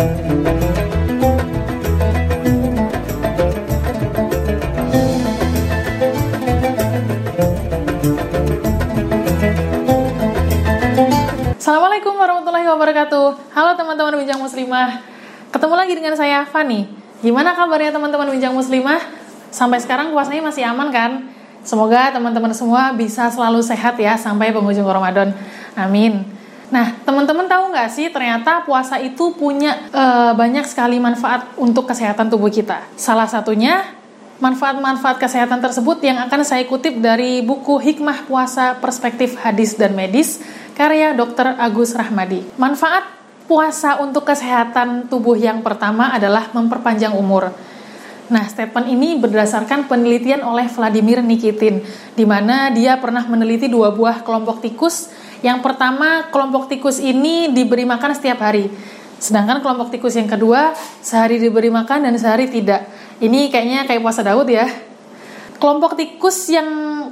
Assalamualaikum warahmatullahi wabarakatuh. Halo teman-teman Bincang Muslimah. Ketemu lagi dengan saya Fani. Gimana kabarnya teman-teman Bincang Muslimah? Sampai sekarang puasanya masih aman kan? Semoga teman-teman semua bisa selalu sehat ya sampai penghujung Ramadan. Amin. Nah, teman-teman tahu nggak sih ternyata puasa itu punya e, banyak sekali manfaat untuk kesehatan tubuh kita. Salah satunya manfaat-manfaat kesehatan tersebut yang akan saya kutip dari buku Hikmah Puasa Perspektif Hadis dan Medis karya Dr. Agus Rahmadi. Manfaat puasa untuk kesehatan tubuh yang pertama adalah memperpanjang umur. Nah, statement ini berdasarkan penelitian oleh Vladimir Nikitin, di mana dia pernah meneliti dua buah kelompok tikus. Yang pertama, kelompok tikus ini diberi makan setiap hari. Sedangkan kelompok tikus yang kedua, sehari diberi makan dan sehari tidak. Ini kayaknya kayak puasa Daud ya. Kelompok tikus yang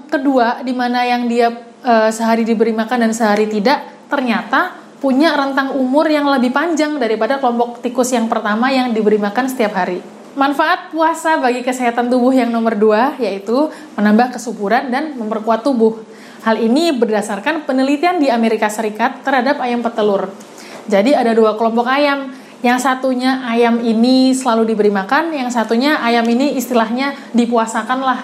kedua, di mana yang dia e, sehari diberi makan dan sehari tidak, ternyata punya rentang umur yang lebih panjang daripada kelompok tikus yang pertama yang diberi makan setiap hari. Manfaat puasa bagi kesehatan tubuh yang nomor dua yaitu menambah kesuburan dan memperkuat tubuh. Hal ini berdasarkan penelitian di Amerika Serikat terhadap ayam petelur. Jadi ada dua kelompok ayam. Yang satunya ayam ini selalu diberi makan, yang satunya ayam ini istilahnya dipuasakan lah.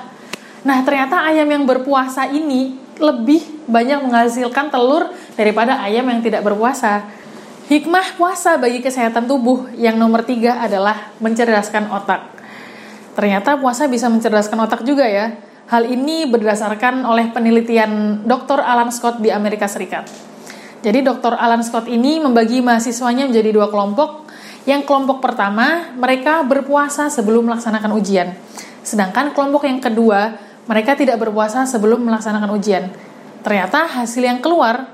Nah ternyata ayam yang berpuasa ini lebih banyak menghasilkan telur daripada ayam yang tidak berpuasa. Hikmah puasa bagi kesehatan tubuh yang nomor tiga adalah mencerdaskan otak. Ternyata puasa bisa mencerdaskan otak juga ya. Hal ini berdasarkan oleh penelitian Dr. Alan Scott di Amerika Serikat. Jadi Dr. Alan Scott ini membagi mahasiswanya menjadi dua kelompok. Yang kelompok pertama, mereka berpuasa sebelum melaksanakan ujian. Sedangkan kelompok yang kedua, mereka tidak berpuasa sebelum melaksanakan ujian. Ternyata hasil yang keluar,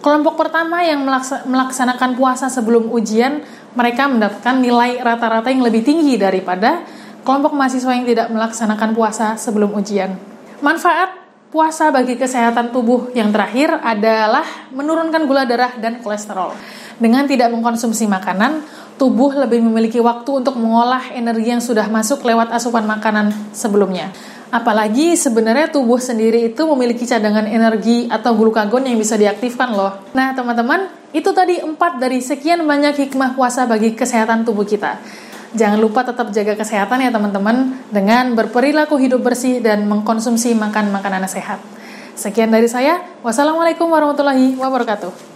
kelompok pertama yang melaksanakan puasa sebelum ujian, mereka mendapatkan nilai rata-rata yang lebih tinggi daripada kelompok mahasiswa yang tidak melaksanakan puasa sebelum ujian. Manfaat puasa bagi kesehatan tubuh yang terakhir adalah menurunkan gula darah dan kolesterol. Dengan tidak mengkonsumsi makanan, tubuh lebih memiliki waktu untuk mengolah energi yang sudah masuk lewat asupan makanan sebelumnya. Apalagi sebenarnya tubuh sendiri itu memiliki cadangan energi atau glukagon yang bisa diaktifkan loh. Nah teman-teman, itu tadi empat dari sekian banyak hikmah puasa bagi kesehatan tubuh kita. Jangan lupa tetap jaga kesehatan ya teman-teman dengan berperilaku hidup bersih dan mengkonsumsi makan makanan sehat. Sekian dari saya. Wassalamualaikum warahmatullahi wabarakatuh.